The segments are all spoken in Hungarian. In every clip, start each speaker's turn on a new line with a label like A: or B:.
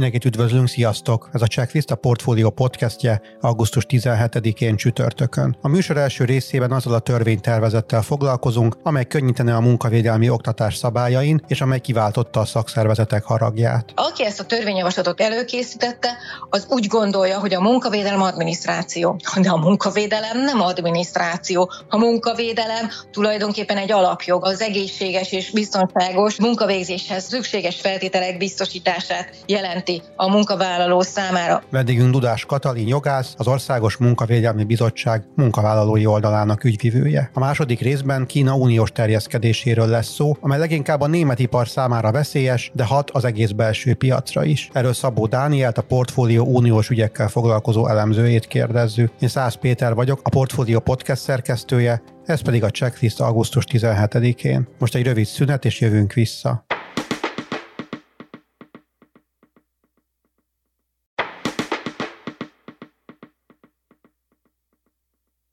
A: Mindenkit üdvözlünk, sziasztok! Ez a Checklist a Portfolio podcastje augusztus 17-én csütörtökön. A műsor első részében azzal a törvénytervezettel foglalkozunk, amely könnyítene a munkavédelmi oktatás szabályain, és amely kiváltotta a szakszervezetek haragját.
B: Aki ezt a törvényjavaslatot előkészítette, az úgy gondolja, hogy a munkavédelem adminisztráció. De a munkavédelem nem adminisztráció. A munkavédelem tulajdonképpen egy alapjog, az egészséges és biztonságos munkavégzéshez szükséges feltételek biztosítását jelent jelenti a munkavállaló számára.
A: Vendégünk Dudás Katalin jogász, az Országos Munkavédelmi Bizottság munkavállalói oldalának ügyvivője. A második részben Kína uniós terjeszkedéséről lesz szó, amely leginkább a német ipar számára veszélyes, de hat az egész belső piacra is. Erről Szabó Dánielt, a Portfólió uniós ügyekkel foglalkozó elemzőjét kérdezzük. Én Szász Péter vagyok, a Portfólió podcast szerkesztője, ez pedig a checklist augusztus 17-én. Most egy rövid szünet, és jövünk vissza.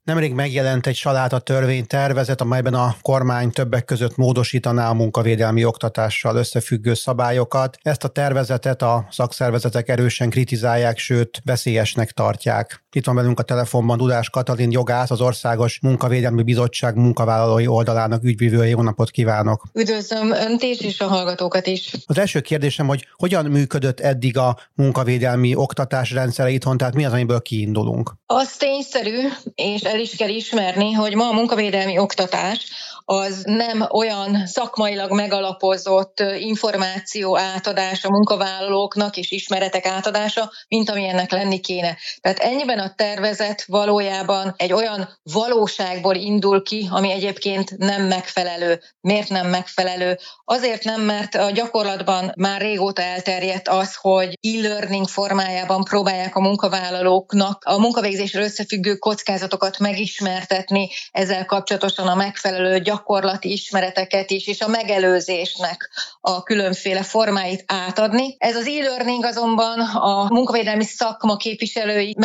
A: Nemrég megjelent egy saláta törvénytervezet, amelyben a kormány többek között módosítaná a munkavédelmi oktatással összefüggő szabályokat. Ezt a tervezetet a szakszervezetek erősen kritizálják, sőt veszélyesnek tartják. Itt van velünk a telefonban Dudás Katalin jogász, az Országos Munkavédelmi Bizottság munkavállalói oldalának ügyvívője. Jó napot kívánok!
B: Üdvözlöm Önt is, és a hallgatókat is!
A: Az első kérdésem, hogy hogyan működött eddig a munkavédelmi oktatás rendszere itthon, tehát mi az, amiből kiindulunk?
B: Az tényszerű, és el is kell ismerni, hogy ma a munkavédelmi oktatás az nem olyan szakmailag megalapozott információ átadása munkavállalóknak és ismeretek átadása, mint ami ennek lenni kéne. Tehát ennyiben a tervezet valójában egy olyan valóságból indul ki, ami egyébként nem megfelelő. Miért nem megfelelő? Azért nem, mert a gyakorlatban már régóta elterjedt az, hogy e-learning formájában próbálják a munkavállalóknak a munkavégzésről összefüggő kockázatokat megismertetni, ezzel kapcsolatosan a megfelelő gyakorlat gyakorlati ismereteket is, és a megelőzésnek a különféle formáit átadni. Ez az e-learning azonban a munkavédelmi szakma képviselői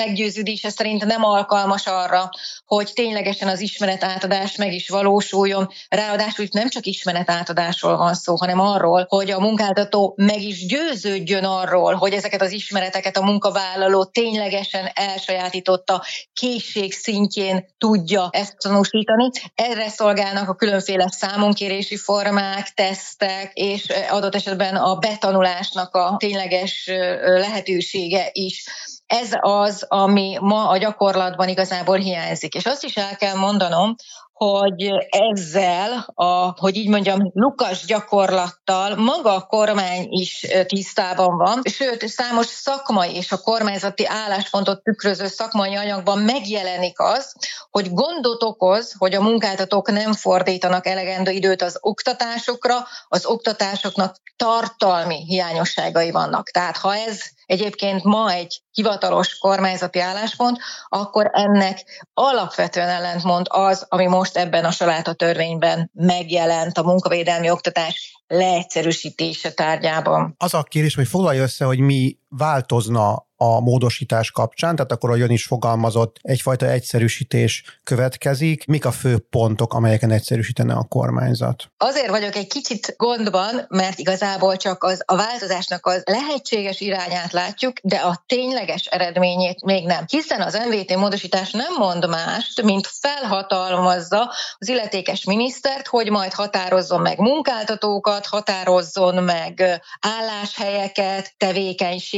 B: meggyőződése szerint nem alkalmas arra, hogy ténylegesen az ismeretátadás meg is valósuljon. Ráadásul itt nem csak ismeretátadásról van szó, hanem arról, hogy a munkáltató meg is győződjön arról, hogy ezeket az ismereteket a munkavállaló ténylegesen elsajátította, készség szintjén tudja ezt tanúsítani. Erre szolgálnak a különféle számonkérési formák, tesztek, és adott esetben a betanulásnak a tényleges lehetősége is ez az, ami ma a gyakorlatban igazából hiányzik. És azt is el kell mondanom, hogy ezzel, a, hogy így mondjam, lukas gyakorlattal maga a kormány is tisztában van, sőt, számos szakmai és a kormányzati álláspontot tükröző szakmai anyagban megjelenik az, hogy gondot okoz, hogy a munkáltatók nem fordítanak elegendő időt az oktatásokra, az oktatásoknak tartalmi hiányosságai vannak. Tehát ha ez egyébként ma egy hivatalos kormányzati álláspont, akkor ennek alapvetően ellentmond az, ami most ebben a saláta törvényben megjelent a munkavédelmi oktatás leegyszerűsítése tárgyában.
A: Az a kérés, hogy foglalja össze, hogy mi változna a módosítás kapcsán, tehát akkor, ahogyan is fogalmazott, egyfajta egyszerűsítés következik. Mik a fő pontok, amelyeken egyszerűsítene a kormányzat?
B: Azért vagyok egy kicsit gondban, mert igazából csak az, a változásnak az lehetséges irányát látjuk, de a tényleges eredményét még nem. Hiszen az MVT módosítás nem mond mást, mint felhatalmazza az illetékes minisztert, hogy majd határozzon meg munkáltatókat, határozzon meg álláshelyeket,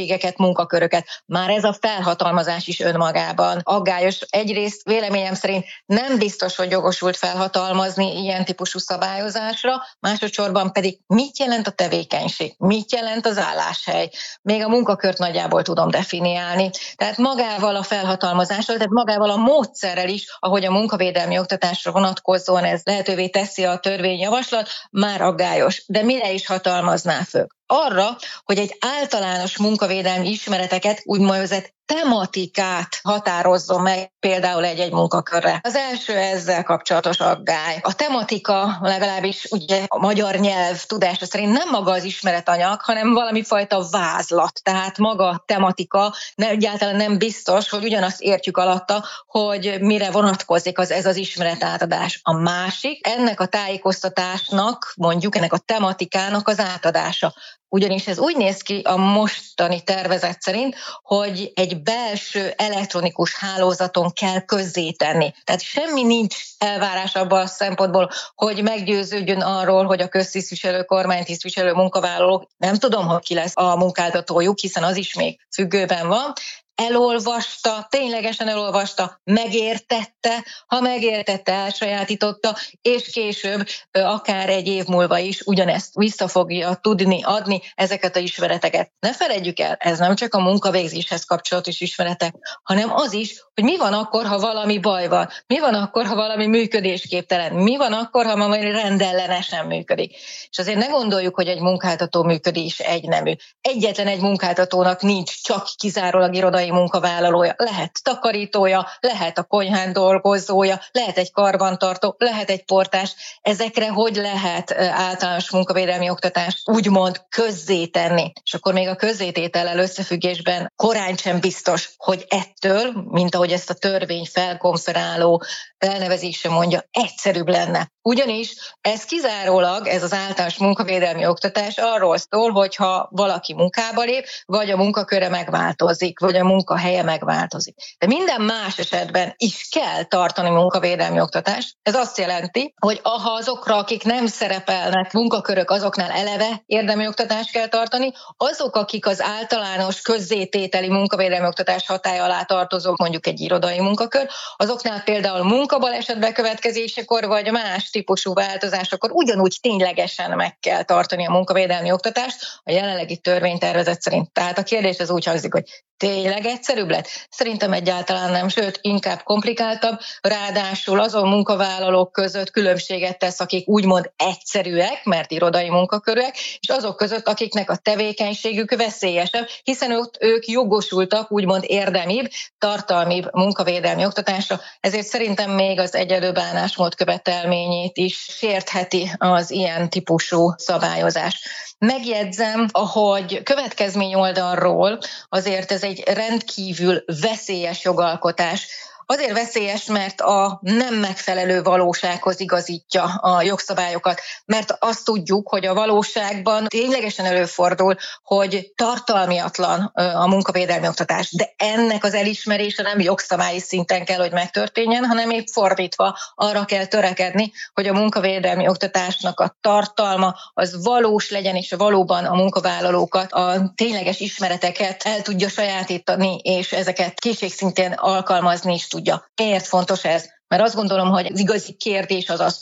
B: tevékenységeket, munkaköröket már ez a felhatalmazás is önmagában aggályos. Egyrészt véleményem szerint nem biztos, hogy jogosult felhatalmazni ilyen típusú szabályozásra, másodszorban pedig mit jelent a tevékenység, mit jelent az álláshely. Még a munkakört nagyjából tudom definiálni. Tehát magával a felhatalmazással, tehát magával a módszerrel is, ahogy a munkavédelmi oktatásra vonatkozóan ez lehetővé teszi a törvényjavaslat, már aggályos. De mire is hatalmazná föl? Arra, hogy egy általános munkavédelmi ismereteket, úgynevezett tematikát határozzon meg például egy-egy munkakörre. Az első ezzel kapcsolatos aggály. A tematika legalábbis ugye a magyar nyelv tudása szerint nem maga az ismeretanyag, hanem valami fajta vázlat. Tehát maga a tematika ne, egyáltalán nem biztos, hogy ugyanazt értjük alatta, hogy mire vonatkozik az ez az ismeretátadás. A másik, ennek a tájékoztatásnak, mondjuk ennek a tematikának az átadása. Ugyanis ez úgy néz ki a mostani tervezet szerint, hogy egy belső elektronikus hálózaton kell közzétenni. Tehát semmi nincs elvárás abban a szempontból, hogy meggyőződjön arról, hogy a köztisztviselő, kormánytisztviselő munkavállalók, nem tudom, hogy ki lesz a munkáltatójuk, hiszen az is még függőben van, elolvasta, ténylegesen elolvasta, megértette, ha megértette, elsajátította, és később, akár egy év múlva is ugyanezt vissza fogja tudni adni ezeket a ismereteket. Ne felejtjük el, ez nem csak a munkavégzéshez kapcsolatos ismeretek, hanem az is, hogy mi van akkor, ha valami baj van, mi van akkor, ha valami működésképtelen, mi van akkor, ha valami rendellenesen működik. És azért ne gondoljuk, hogy egy munkáltató működés egy nemű. Egyetlen egy munkáltatónak nincs csak kizárólag irodai fizikai munkavállalója, lehet takarítója, lehet a konyhán dolgozója, lehet egy karbantartó, lehet egy portás. Ezekre hogy lehet általános munkavédelmi oktatást úgymond közzétenni? És akkor még a közzététellel összefüggésben korán sem biztos, hogy ettől, mint ahogy ezt a törvény felkonferáló elnevezése mondja, egyszerűbb lenne. Ugyanis ez kizárólag, ez az általános munkavédelmi oktatás arról szól, hogyha valaki munkába lép, vagy a munkaköre megváltozik, vagy a munkahelye megváltozik. De minden más esetben is kell tartani munkavédelmi oktatást. Ez azt jelenti, hogy ha azokra, akik nem szerepelnek munkakörök, azoknál eleve érdemi oktatást kell tartani, azok, akik az általános közzétételi munkavédelmi oktatás hatája alá tartozók, mondjuk egy irodai munkakör, azoknál például munkabaleset bekövetkezésekor, vagy más típusú változásokor ugyanúgy ténylegesen meg kell tartani a munkavédelmi oktatást a jelenlegi törvénytervezet szerint. Tehát a kérdés az úgy hangzik, hogy tényleg egyszerűbb lett? Szerintem egyáltalán nem, sőt, inkább komplikáltabb. Ráadásul azon munkavállalók között különbséget tesz, akik úgymond egyszerűek, mert irodai munkakörűek, és azok között, akiknek a tevékenységük veszélyesebb, hiszen ott ők jogosultak úgymond érdemibb, tartalmibb munkavédelmi oktatásra, ezért szerintem még az egyelő bánásmód követelményét is sértheti az ilyen típusú szabályozás. Megjegyzem, hogy következmény oldalról azért ez egy rendkívül veszélyes jogalkotás, Azért veszélyes, mert a nem megfelelő valósághoz igazítja a jogszabályokat, mert azt tudjuk, hogy a valóságban ténylegesen előfordul, hogy tartalmiatlan a munkavédelmi oktatás, de ennek az elismerése nem jogszabályi szinten kell, hogy megtörténjen, hanem épp fordítva arra kell törekedni, hogy a munkavédelmi oktatásnak a tartalma az valós legyen, és valóban a munkavállalókat a tényleges ismereteket el tudja sajátítani, és ezeket készségszintén alkalmazni is tudja. Miért fontos ez? Mert azt gondolom, hogy az igazi kérdés az az,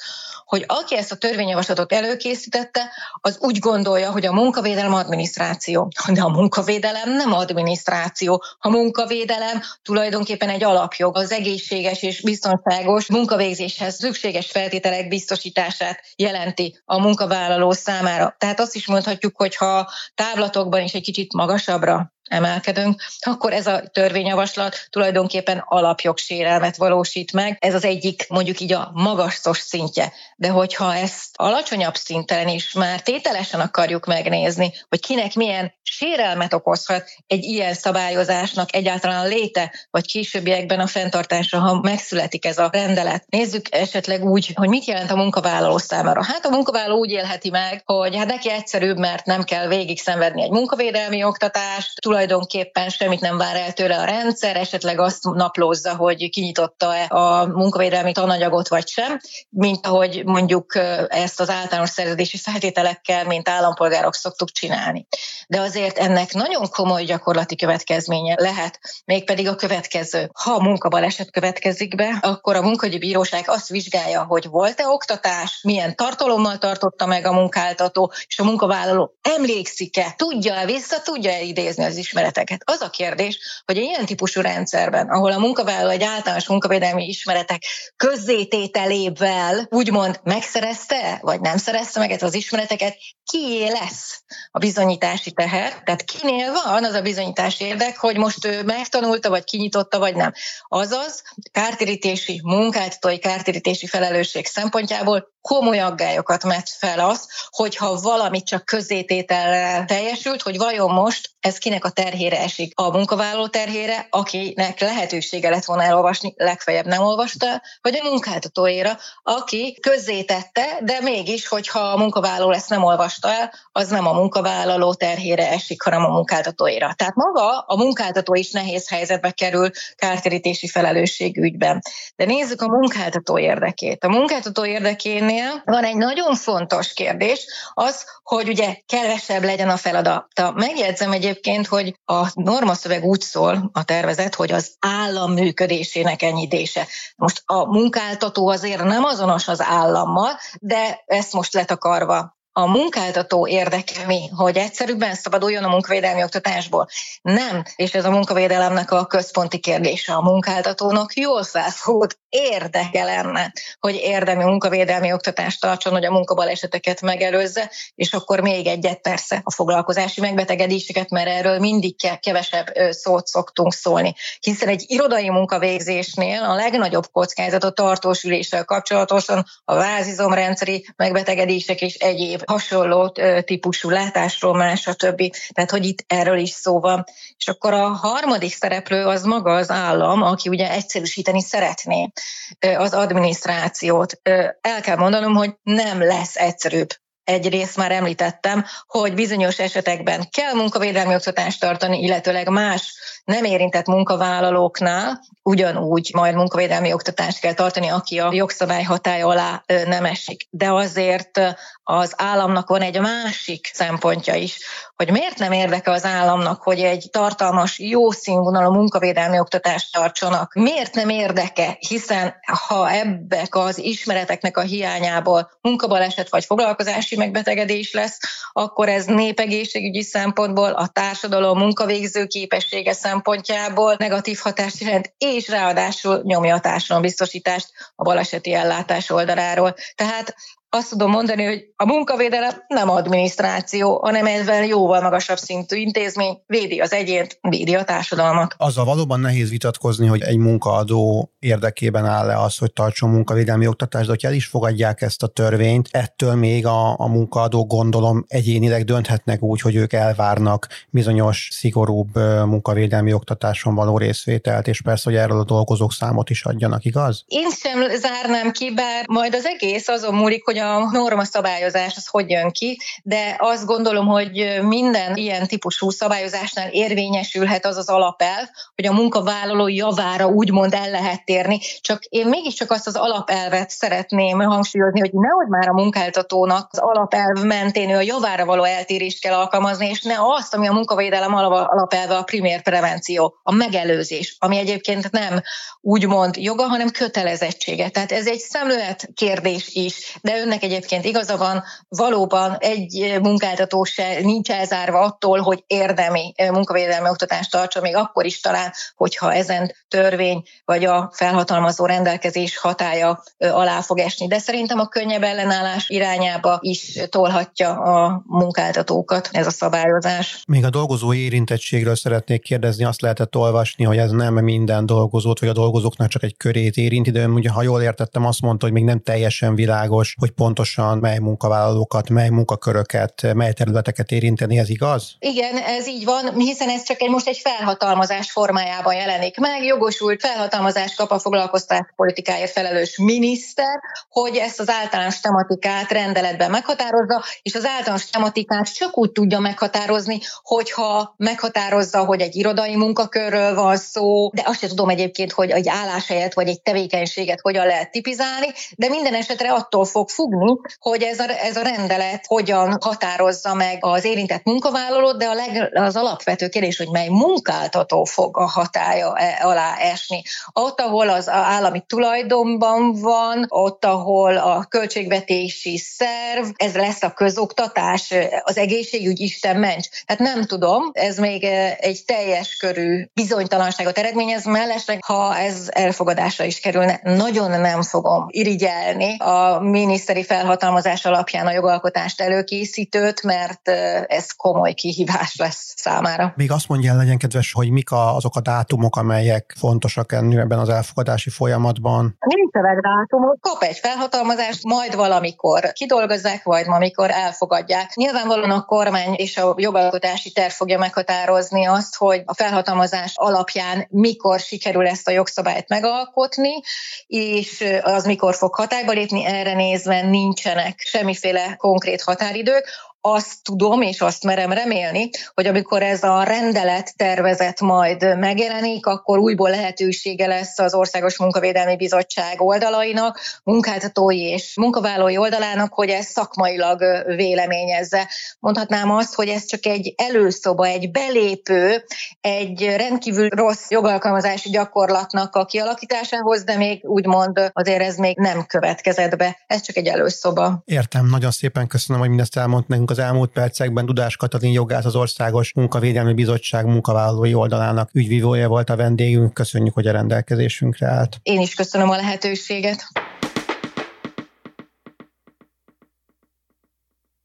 B: hogy aki ezt a törvényjavaslatot előkészítette, az úgy gondolja, hogy a munkavédelem adminisztráció. De a munkavédelem nem adminisztráció. A munkavédelem tulajdonképpen egy alapjog, az egészséges és biztonságos munkavégzéshez szükséges feltételek biztosítását jelenti a munkavállaló számára. Tehát azt is mondhatjuk, hogy ha távlatokban is egy kicsit magasabbra emelkedünk, akkor ez a törvényjavaslat tulajdonképpen alapjogsérelmet valósít meg. Ez az egyik mondjuk így a magasztos szintje. De hogyha ezt alacsonyabb szinten is már tételesen akarjuk megnézni, hogy kinek milyen sérelmet okozhat egy ilyen szabályozásnak egyáltalán léte, vagy későbbiekben a fenntartásra, ha megszületik ez a rendelet. Nézzük esetleg úgy, hogy mit jelent a munkavállaló számára. Hát a munkavállaló úgy élheti meg, hogy hát neki egyszerűbb, mert nem kell végig szenvedni egy munkavédelmi oktatást, tulajdonképpen semmit nem vár el tőle a rendszer, esetleg azt naplózza, hogy kinyitotta-e a munkavédelmi tananyagot vagy sem, mint ahogy mondjuk ezt az általános szerződési feltételekkel, mint állampolgárok szoktuk csinálni. De azért ennek nagyon komoly gyakorlati következménye lehet, mégpedig a következő. Ha a munkabaleset következik be, akkor a munkahogyi bíróság azt vizsgálja, hogy volt-e oktatás, milyen tartalommal tartotta meg a munkáltató, és a munkavállaló emlékszik-e, tudja-e, vissza tudja-e idézni az ismereteket. Az a kérdés, hogy egy ilyen típusú rendszerben, ahol a munkavállaló egy általános munkavédelmi ismeretek közzétételével úgymond megszerezte, vagy nem szerezte meg az ismereteket, kié lesz a bizonyítási teher, tehát kinél van az a bizonyítási érdek, hogy most ő megtanulta, vagy kinyitotta, vagy nem. Azaz, kártérítési, munkáltatói kártérítési felelősség szempontjából komoly aggályokat met fel az, hogyha valami csak közzététel teljesült, hogy vajon most ez kinek a terhére esik. A munkavállaló terhére, akinek lehetősége lett volna elolvasni, legfeljebb nem olvasta, vagy a munkáltatóéra, aki közzétette, de mégis, hogyha a munkavállaló ezt nem olvasta el, az nem a munkavállaló terhére esik, hanem a munkáltatóéra. Tehát maga a munkáltató is nehéz helyzetbe kerül kártérítési felelősségügyben. De nézzük a munkáltató érdekét. A munkáltató érdekénél van egy nagyon fontos kérdés, az, hogy ugye kevesebb legyen a feladata. Megjegyzem egyébként, hogy a normaszöveg úgy szól, a tervezet, hogy az állam működésének enyhítése. Most a munkáltató azért nem azonos az állammal, de ezt most letakarva a munkáltató érdeke mi, hogy egyszerűbben szabaduljon a munkavédelmi oktatásból? Nem, és ez a munkavédelemnek a központi kérdése. A munkáltatónak jól felfogott érdeke lenne, hogy érdemi munkavédelmi oktatást tartson, hogy a munkabaleseteket megelőzze, és akkor még egyet persze a foglalkozási megbetegedéseket, mert erről mindig kevesebb szót szoktunk szólni. Hiszen egy irodai munkavégzésnél a legnagyobb kockázat a tartós üléssel kapcsolatosan a vázizomrendszeri megbetegedések és egyéb hasonló típusú látásról, stb. Tehát, hogy itt erről is szó van. És akkor a harmadik szereplő az maga az állam, aki ugye egyszerűsíteni szeretné az adminisztrációt. El kell mondanom, hogy nem lesz egyszerűbb egyrészt már említettem, hogy bizonyos esetekben kell munkavédelmi oktatást tartani, illetőleg más nem érintett munkavállalóknál ugyanúgy majd munkavédelmi oktatást kell tartani, aki a jogszabály hatája alá nem esik. De azért az államnak van egy másik szempontja is, hogy miért nem érdeke az államnak, hogy egy tartalmas, jó színvonalú munkavédelmi oktatást tartsanak. Miért nem érdeke, hiszen ha ebbek az ismereteknek a hiányából munkabaleset vagy foglalkozási megbetegedés lesz, akkor ez népegészségügyi szempontból, a társadalom munkavégző képessége szempontjából negatív hatást jelent, és ráadásul nyomja a társadalombiztosítást a baleseti ellátás oldaláról. Tehát azt tudom mondani, hogy a munkavédelem nem adminisztráció, hanem ezzel jóval magasabb szintű intézmény, védi az egyént, védi a társadalmat.
A: Azzal valóban nehéz vitatkozni, hogy egy munkaadó érdekében áll-e az, hogy tartson munkavédelmi oktatást, de el is fogadják ezt a törvényt, ettől még a, a munkaadó gondolom egyénileg dönthetnek úgy, hogy ők elvárnak bizonyos szigorúbb munkavédelmi oktatáson való részvételt, és persze, hogy erről a dolgozók számot is adjanak, igaz?
B: Én sem zárnám ki, bár majd az egész azon múlik, hogy a norma szabályozás az hogy jön ki, de azt gondolom, hogy minden ilyen típusú szabályozásnál érvényesülhet az az alapelv, hogy a munkavállaló javára úgymond el lehet térni, csak én mégiscsak azt az alapelvet szeretném hangsúlyozni, hogy nehogy már a munkáltatónak az alapelv mentén ő a javára való eltérést kell alkalmazni, és ne azt, ami a munkavédelem alapelve a primér prevenció, a megelőzés, ami egyébként nem úgymond joga, hanem kötelezettsége. Tehát ez egy szemlélet kérdés is, de ön önnek egyébként igaza van, valóban egy munkáltató se nincs elzárva attól, hogy érdemi munkavédelmi oktatást tartsa, még akkor is talán, hogyha ezen törvény vagy a felhatalmazó rendelkezés hatája alá fog esni. De szerintem a könnyebb ellenállás irányába is tolhatja a munkáltatókat ez a szabályozás.
A: Még a dolgozó érintettségről szeretnék kérdezni, azt lehetett olvasni, hogy ez nem minden dolgozót, vagy a dolgozóknak csak egy körét érinti, de ugye, ha jól értettem, azt mondta, hogy még nem teljesen világos, hogy pontosan mely munkavállalókat, mely munkaköröket, mely területeket érinteni, ez igaz?
B: Igen, ez így van, hiszen ez csak egy, most egy felhatalmazás formájában jelenik meg. Jogosult felhatalmazást kap a foglalkoztatás politikáért felelős miniszter, hogy ezt az általános tematikát rendeletben meghatározza, és az általános tematikát csak úgy tudja meghatározni, hogyha meghatározza, hogy egy irodai munkakörről van szó, de azt sem tudom egyébként, hogy egy álláshelyet vagy egy tevékenységet hogyan lehet tipizálni, de minden esetre attól fog függni, tudni, hogy ez a, ez a rendelet hogyan határozza meg az érintett munkavállalót, de a leg, az alapvető kérdés, hogy mely munkáltató fog a hatája e, alá esni. Ott, ahol az állami tulajdonban van, ott, ahol a költségvetési szerv, ez lesz a közoktatás, az egészségügy, Isten ments. Tehát nem tudom, ez még egy teljes körű bizonytalanságot eredményez, mellesleg, ha ez elfogadásra is kerülne, nagyon nem fogom irigyelni a miniszteri felhatalmazás alapján a jogalkotást előkészítőt, mert ez komoly kihívás lesz számára.
A: Még azt mondja, legyen kedves, hogy mik azok a dátumok, amelyek fontosak ebben az elfogadási folyamatban?
B: Nincs dátumot, kap egy felhatalmazást, majd valamikor kidolgozzák, vagy amikor elfogadják. Nyilvánvalóan a kormány és a jogalkotási terv fogja meghatározni azt, hogy a felhatalmazás alapján mikor sikerül ezt a jogszabályt megalkotni, és az mikor fog hatályba lépni, erre nézve nincsenek semmiféle konkrét határidők azt tudom, és azt merem remélni, hogy amikor ez a rendelet tervezet majd megjelenik, akkor újból lehetősége lesz az Országos Munkavédelmi Bizottság oldalainak, munkáltatói és munkavállalói oldalának, hogy ez szakmailag véleményezze. Mondhatnám azt, hogy ez csak egy előszoba, egy belépő, egy rendkívül rossz jogalkalmazási gyakorlatnak a kialakításához, de még úgymond azért ez még nem következett be. Ez csak egy előszoba.
A: Értem, nagyon szépen köszönöm, hogy mindezt elmondt nekünk az elmúlt percekben Dudás Katalin jogász az Országos Munkavédelmi Bizottság munkavállalói oldalának ügyvívója volt a vendégünk. Köszönjük, hogy a rendelkezésünkre állt.
B: Én is köszönöm a lehetőséget.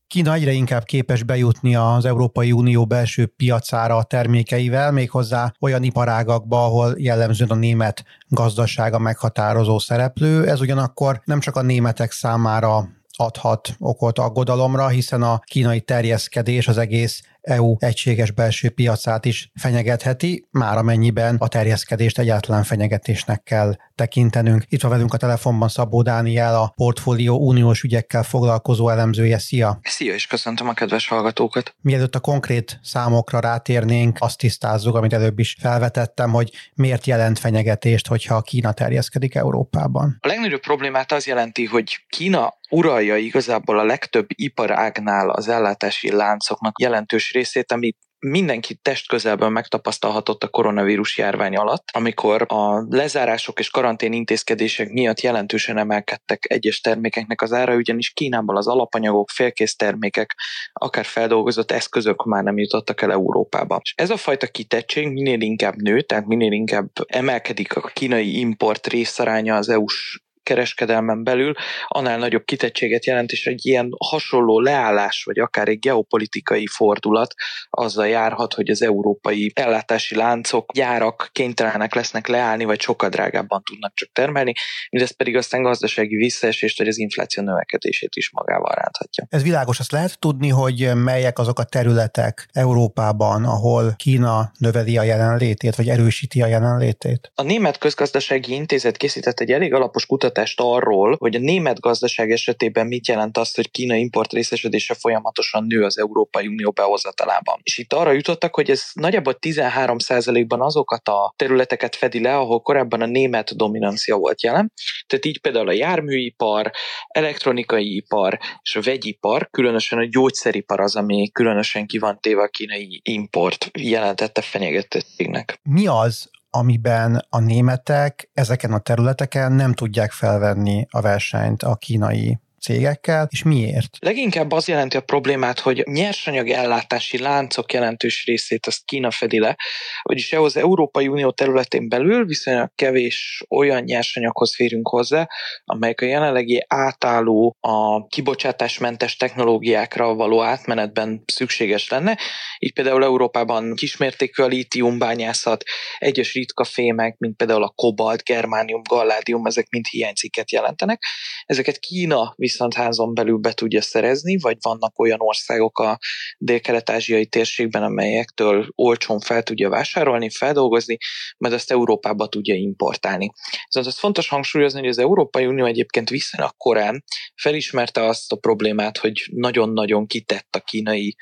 A: Kína egyre inkább képes bejutni az Európai Unió belső piacára a termékeivel, méghozzá olyan iparágakba, ahol jellemzően a német gazdasága meghatározó szereplő. Ez ugyanakkor nem csak a németek számára adhat okot aggodalomra, hiszen a kínai terjeszkedés az egész EU egységes belső piacát is fenyegetheti, már amennyiben a terjeszkedést egyáltalán fenyegetésnek kell tekintenünk. Itt van velünk a telefonban Szabó Dániel, a portfólió uniós ügyekkel foglalkozó elemzője. Szia!
C: Szia, és köszöntöm a kedves hallgatókat!
A: Mielőtt a konkrét számokra rátérnénk, azt tisztázzuk, amit előbb is felvetettem, hogy miért jelent fenyegetést, hogyha Kína terjeszkedik Európában.
C: A legnagyobb problémát az jelenti, hogy Kína uralja igazából a legtöbb iparágnál az ellátási láncoknak jelentős részét, amit mindenki testközelben megtapasztalhatott a koronavírus járvány alatt, amikor a lezárások és karantén intézkedések miatt jelentősen emelkedtek egyes termékeknek az ára, ugyanis Kínából az alapanyagok, félkész termékek, akár feldolgozott eszközök már nem jutottak el Európába. És ez a fajta kitettség minél inkább nő, tehát minél inkább emelkedik a kínai import részaránya az EU-s kereskedelmen belül annál nagyobb kitettséget jelent, és egy ilyen hasonló leállás, vagy akár egy geopolitikai fordulat azzal járhat, hogy az európai ellátási láncok, gyárak kénytelenek lesznek leállni, vagy sokkal drágábban tudnak csak termelni, mindez pedig aztán gazdasági visszaesést, vagy az infláció növekedését is magával ránthatja.
A: Ez világos, azt lehet tudni, hogy melyek azok a területek Európában, ahol Kína növeli a jelenlétét, vagy erősíti a jelenlétét?
C: A Német Közgazdasági Intézet készített egy elég alapos kutatást, kutatást arról, hogy a német gazdaság esetében mit jelent az, hogy Kína import részesedése folyamatosan nő az Európai Unió behozatalában. És itt arra jutottak, hogy ez nagyjából 13%-ban azokat a területeket fedi le, ahol korábban a német dominancia volt jelen. Tehát így például a járműipar, elektronikai ipar és a vegyipar, különösen a gyógyszeripar az, ami különösen ki van téve a kínai import jelentette fenyegetettségnek.
A: Mi az, amiben a németek ezeken a területeken nem tudják felvenni a versenyt a kínai cégekkel, és miért?
C: Leginkább az jelenti a problémát, hogy nyersanyag ellátási láncok jelentős részét azt Kína fedi le, vagyis az Európai Unió területén belül viszonylag kevés olyan nyersanyaghoz férünk hozzá, amelyek a jelenlegi átálló a kibocsátásmentes technológiákra való átmenetben szükséges lenne. Így például Európában kismértékű a lítiumbányászat, egyes ritka fémek, mint például a kobalt, germánium, galládium, ezek mind hiányciket jelentenek. Ezeket Kína viszont házon belül be tudja szerezni, vagy vannak olyan országok a dél-kelet-ázsiai térségben, amelyektől olcsón fel tudja vásárolni, feldolgozni, majd azt Európába tudja importálni. Viszont az fontos hangsúlyozni, hogy az Európai Unió egyébként viszonylag korán felismerte azt a problémát, hogy nagyon-nagyon kitett a kínai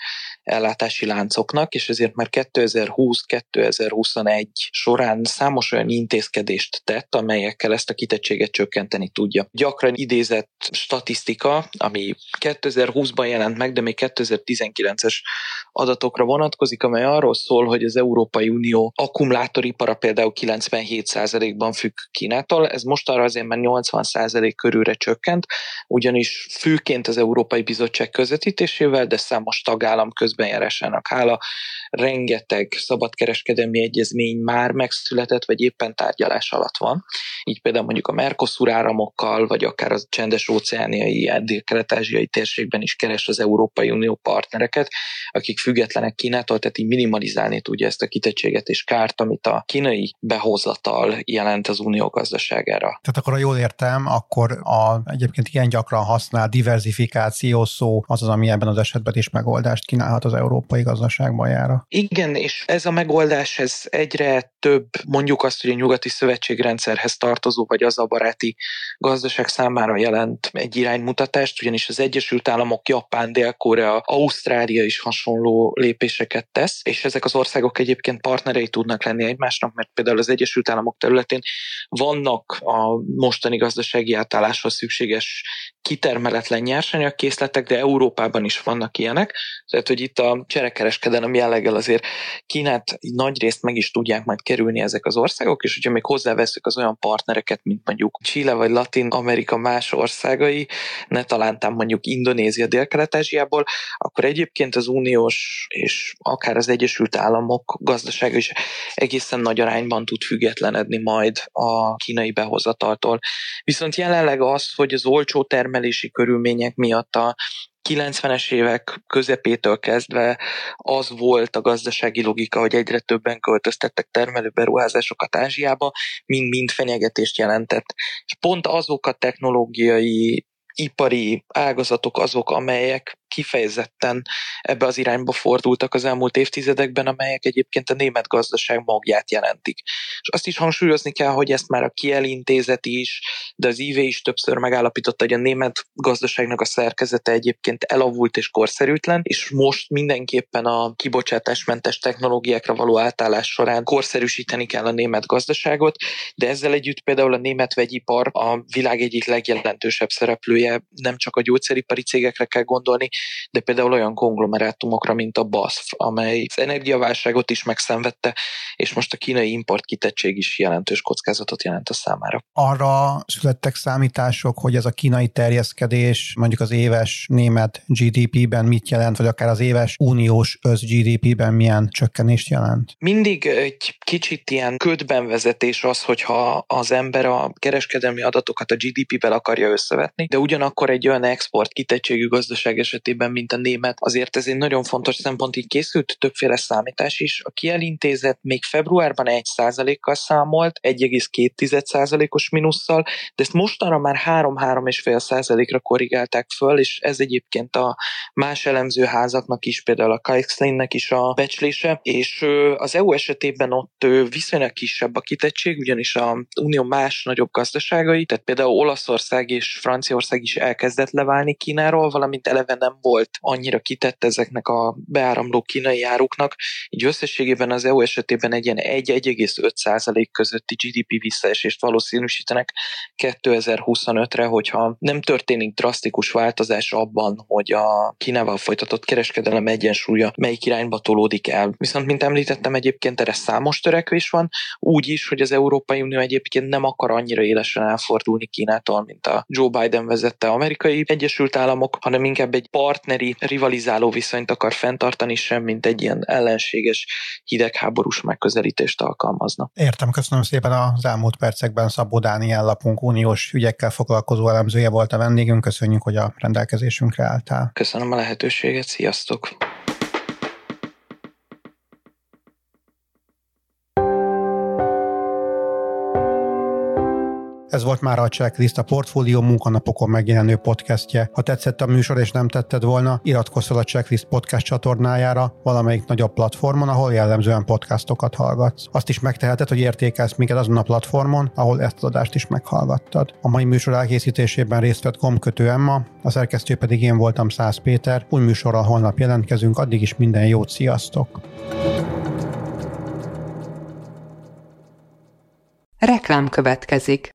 C: ellátási láncoknak, és ezért már 2020-2021 során számos olyan intézkedést tett, amelyekkel ezt a kitettséget csökkenteni tudja. Gyakran idézett statisztikák statisztika, ami 2020-ban jelent meg, de még 2019-es adatokra vonatkozik, amely arról szól, hogy az Európai Unió akkumulátoripara például 97%-ban függ Kínától, ez most arra azért már 80% körülre csökkent, ugyanis főként az Európai Bizottság közvetítésével, de számos tagállam közbenjárásának hála, rengeteg szabadkereskedelmi egyezmény már megszületett, vagy éppen tárgyalás alatt van. Így például mondjuk a Mercosur áramokkal, vagy akár a csendes óceániai, dél-kelet-ázsiai térségben is keres az Európai Unió partnereket, akik függetlenek Kínától, tehát így minimalizálni tudja ezt a kitettséget és kárt, amit a kínai behozatal jelent az unió gazdaságára.
A: Tehát akkor, ha jól értem, akkor a egyébként ilyen gyakran használt diversifikáció szó az az, ami ebben az esetben is megoldást kínálhat az európai gazdaságbajára.
C: Igen, és ez a megoldás, ez egyre több, mondjuk azt, hogy a nyugati szövetségrendszerhez tartozó, vagy az a baráti gazdaság számára jelent egy iránymutatást, ugyanis az Egyesült Államok, Japán, Dél-Korea, Ausztrália is hasonló lépéseket tesz, és ezek az országok egyébként partnerei tudnak lenni egymásnak, mert például az Egyesült Államok területén vannak a mostani gazdasági átálláshoz szükséges kitermeletlen nyersanyagkészletek, de Európában is vannak ilyenek. Tehát, hogy itt a cserekereskedelem jelleggel azért Kínát nagy részt meg is tudják majd kerülni ezek az országok, és hogyha még hozzáveszünk az olyan partnereket, mint mondjuk Chile vagy Latin Amerika más országai, ne talántán mondjuk Indonézia dél-kelet-ázsiából, akkor egyébként az uniós és akár az Egyesült Államok gazdasága is egészen nagy arányban tud függetlenedni majd a kínai behozataltól. Viszont jelenleg az, hogy az olcsó termelési körülmények miatt a 90-es évek közepétől kezdve az volt a gazdasági logika, hogy egyre többen költöztettek termelő beruházásokat Ázsiába, mind-mind fenyegetést jelentett. És pont azok a technológiai ipari ágazatok azok, amelyek kifejezetten ebbe az irányba fordultak az elmúlt évtizedekben, amelyek egyébként a német gazdaság magját jelentik. És azt is hangsúlyozni kell, hogy ezt már a Kiel intézet is, de az IV is többször megállapította, hogy a német gazdaságnak a szerkezete egyébként elavult és korszerűtlen, és most mindenképpen a kibocsátásmentes technológiákra való átállás során korszerűsíteni kell a német gazdaságot, de ezzel együtt például a német vegyipar a világ egyik legjelentősebb szereplője, nem csak a gyógyszeripari cégekre kell gondolni, de például olyan konglomerátumokra, mint a BASF, amely az energiaválságot is megszenvedte, és most a kínai import kitettség is jelentős kockázatot jelent a számára.
A: Arra születtek számítások, hogy ez a kínai terjeszkedés mondjuk az éves német GDP-ben mit jelent, vagy akár az éves uniós össz GDP-ben milyen csökkenést jelent?
C: Mindig egy kicsit ilyen ködben vezetés az, hogyha az ember a kereskedelmi adatokat a GDP-vel akarja összevetni, de ugyanakkor egy olyan export kitettségű gazdaság esetében esetében, mint a német. Azért ez egy nagyon fontos szempont, így készült többféle számítás is. A kielintézet még februárban 1%-kal számolt, 1,2%-os minusszal, de ezt mostanra már 3-3,5%-ra korrigálták föl, és ez egyébként a más elemzőházaknak is, például a Keixlinnek is a becslése, és az EU esetében ott viszonylag kisebb a kitettség, ugyanis a Unió más nagyobb gazdaságai, tehát például Olaszország és Franciaország is elkezdett leválni Kínáról, valamint eleve nem volt annyira kitett ezeknek a beáramló kínai áruknak, így összességében az EU esetében egy ilyen 1-1,5 közötti GDP visszaesést valószínűsítenek 2025-re, hogyha nem történik drasztikus változás abban, hogy a Kínával folytatott kereskedelem egyensúlya melyik irányba tolódik el. Viszont, mint említettem, egyébként erre számos törekvés van, úgy is, hogy az Európai Unió egyébként nem akar annyira élesen elfordulni Kínától, mint a Joe Biden vezette amerikai Egyesült Államok, hanem inkább egy par partneri, rivalizáló viszonyt akar fenntartani, sem mint egy ilyen ellenséges, hidegháborús megközelítést alkalmazna.
A: Értem, köszönöm szépen az elmúlt percekben Szabó Dániel lapunk uniós ügyekkel foglalkozó elemzője volt a vendégünk. Köszönjük, hogy a rendelkezésünkre álltál.
C: Köszönöm a lehetőséget, sziasztok!
A: Ez volt már a Checklist, a Portfólió munkanapokon megjelenő podcastje. Ha tetszett a műsor és nem tetted volna, iratkozz fel a Checklist podcast csatornájára valamelyik nagyobb platformon, ahol jellemzően podcastokat hallgatsz. Azt is megteheted, hogy értékelsz minket azon a platformon, ahol ezt az adást is meghallgattad. A mai műsor elkészítésében részt vett Komkötő Emma, a szerkesztő pedig én voltam Száz Péter. Új műsorral holnap jelentkezünk, addig is minden jót, sziasztok!
D: Reklám következik.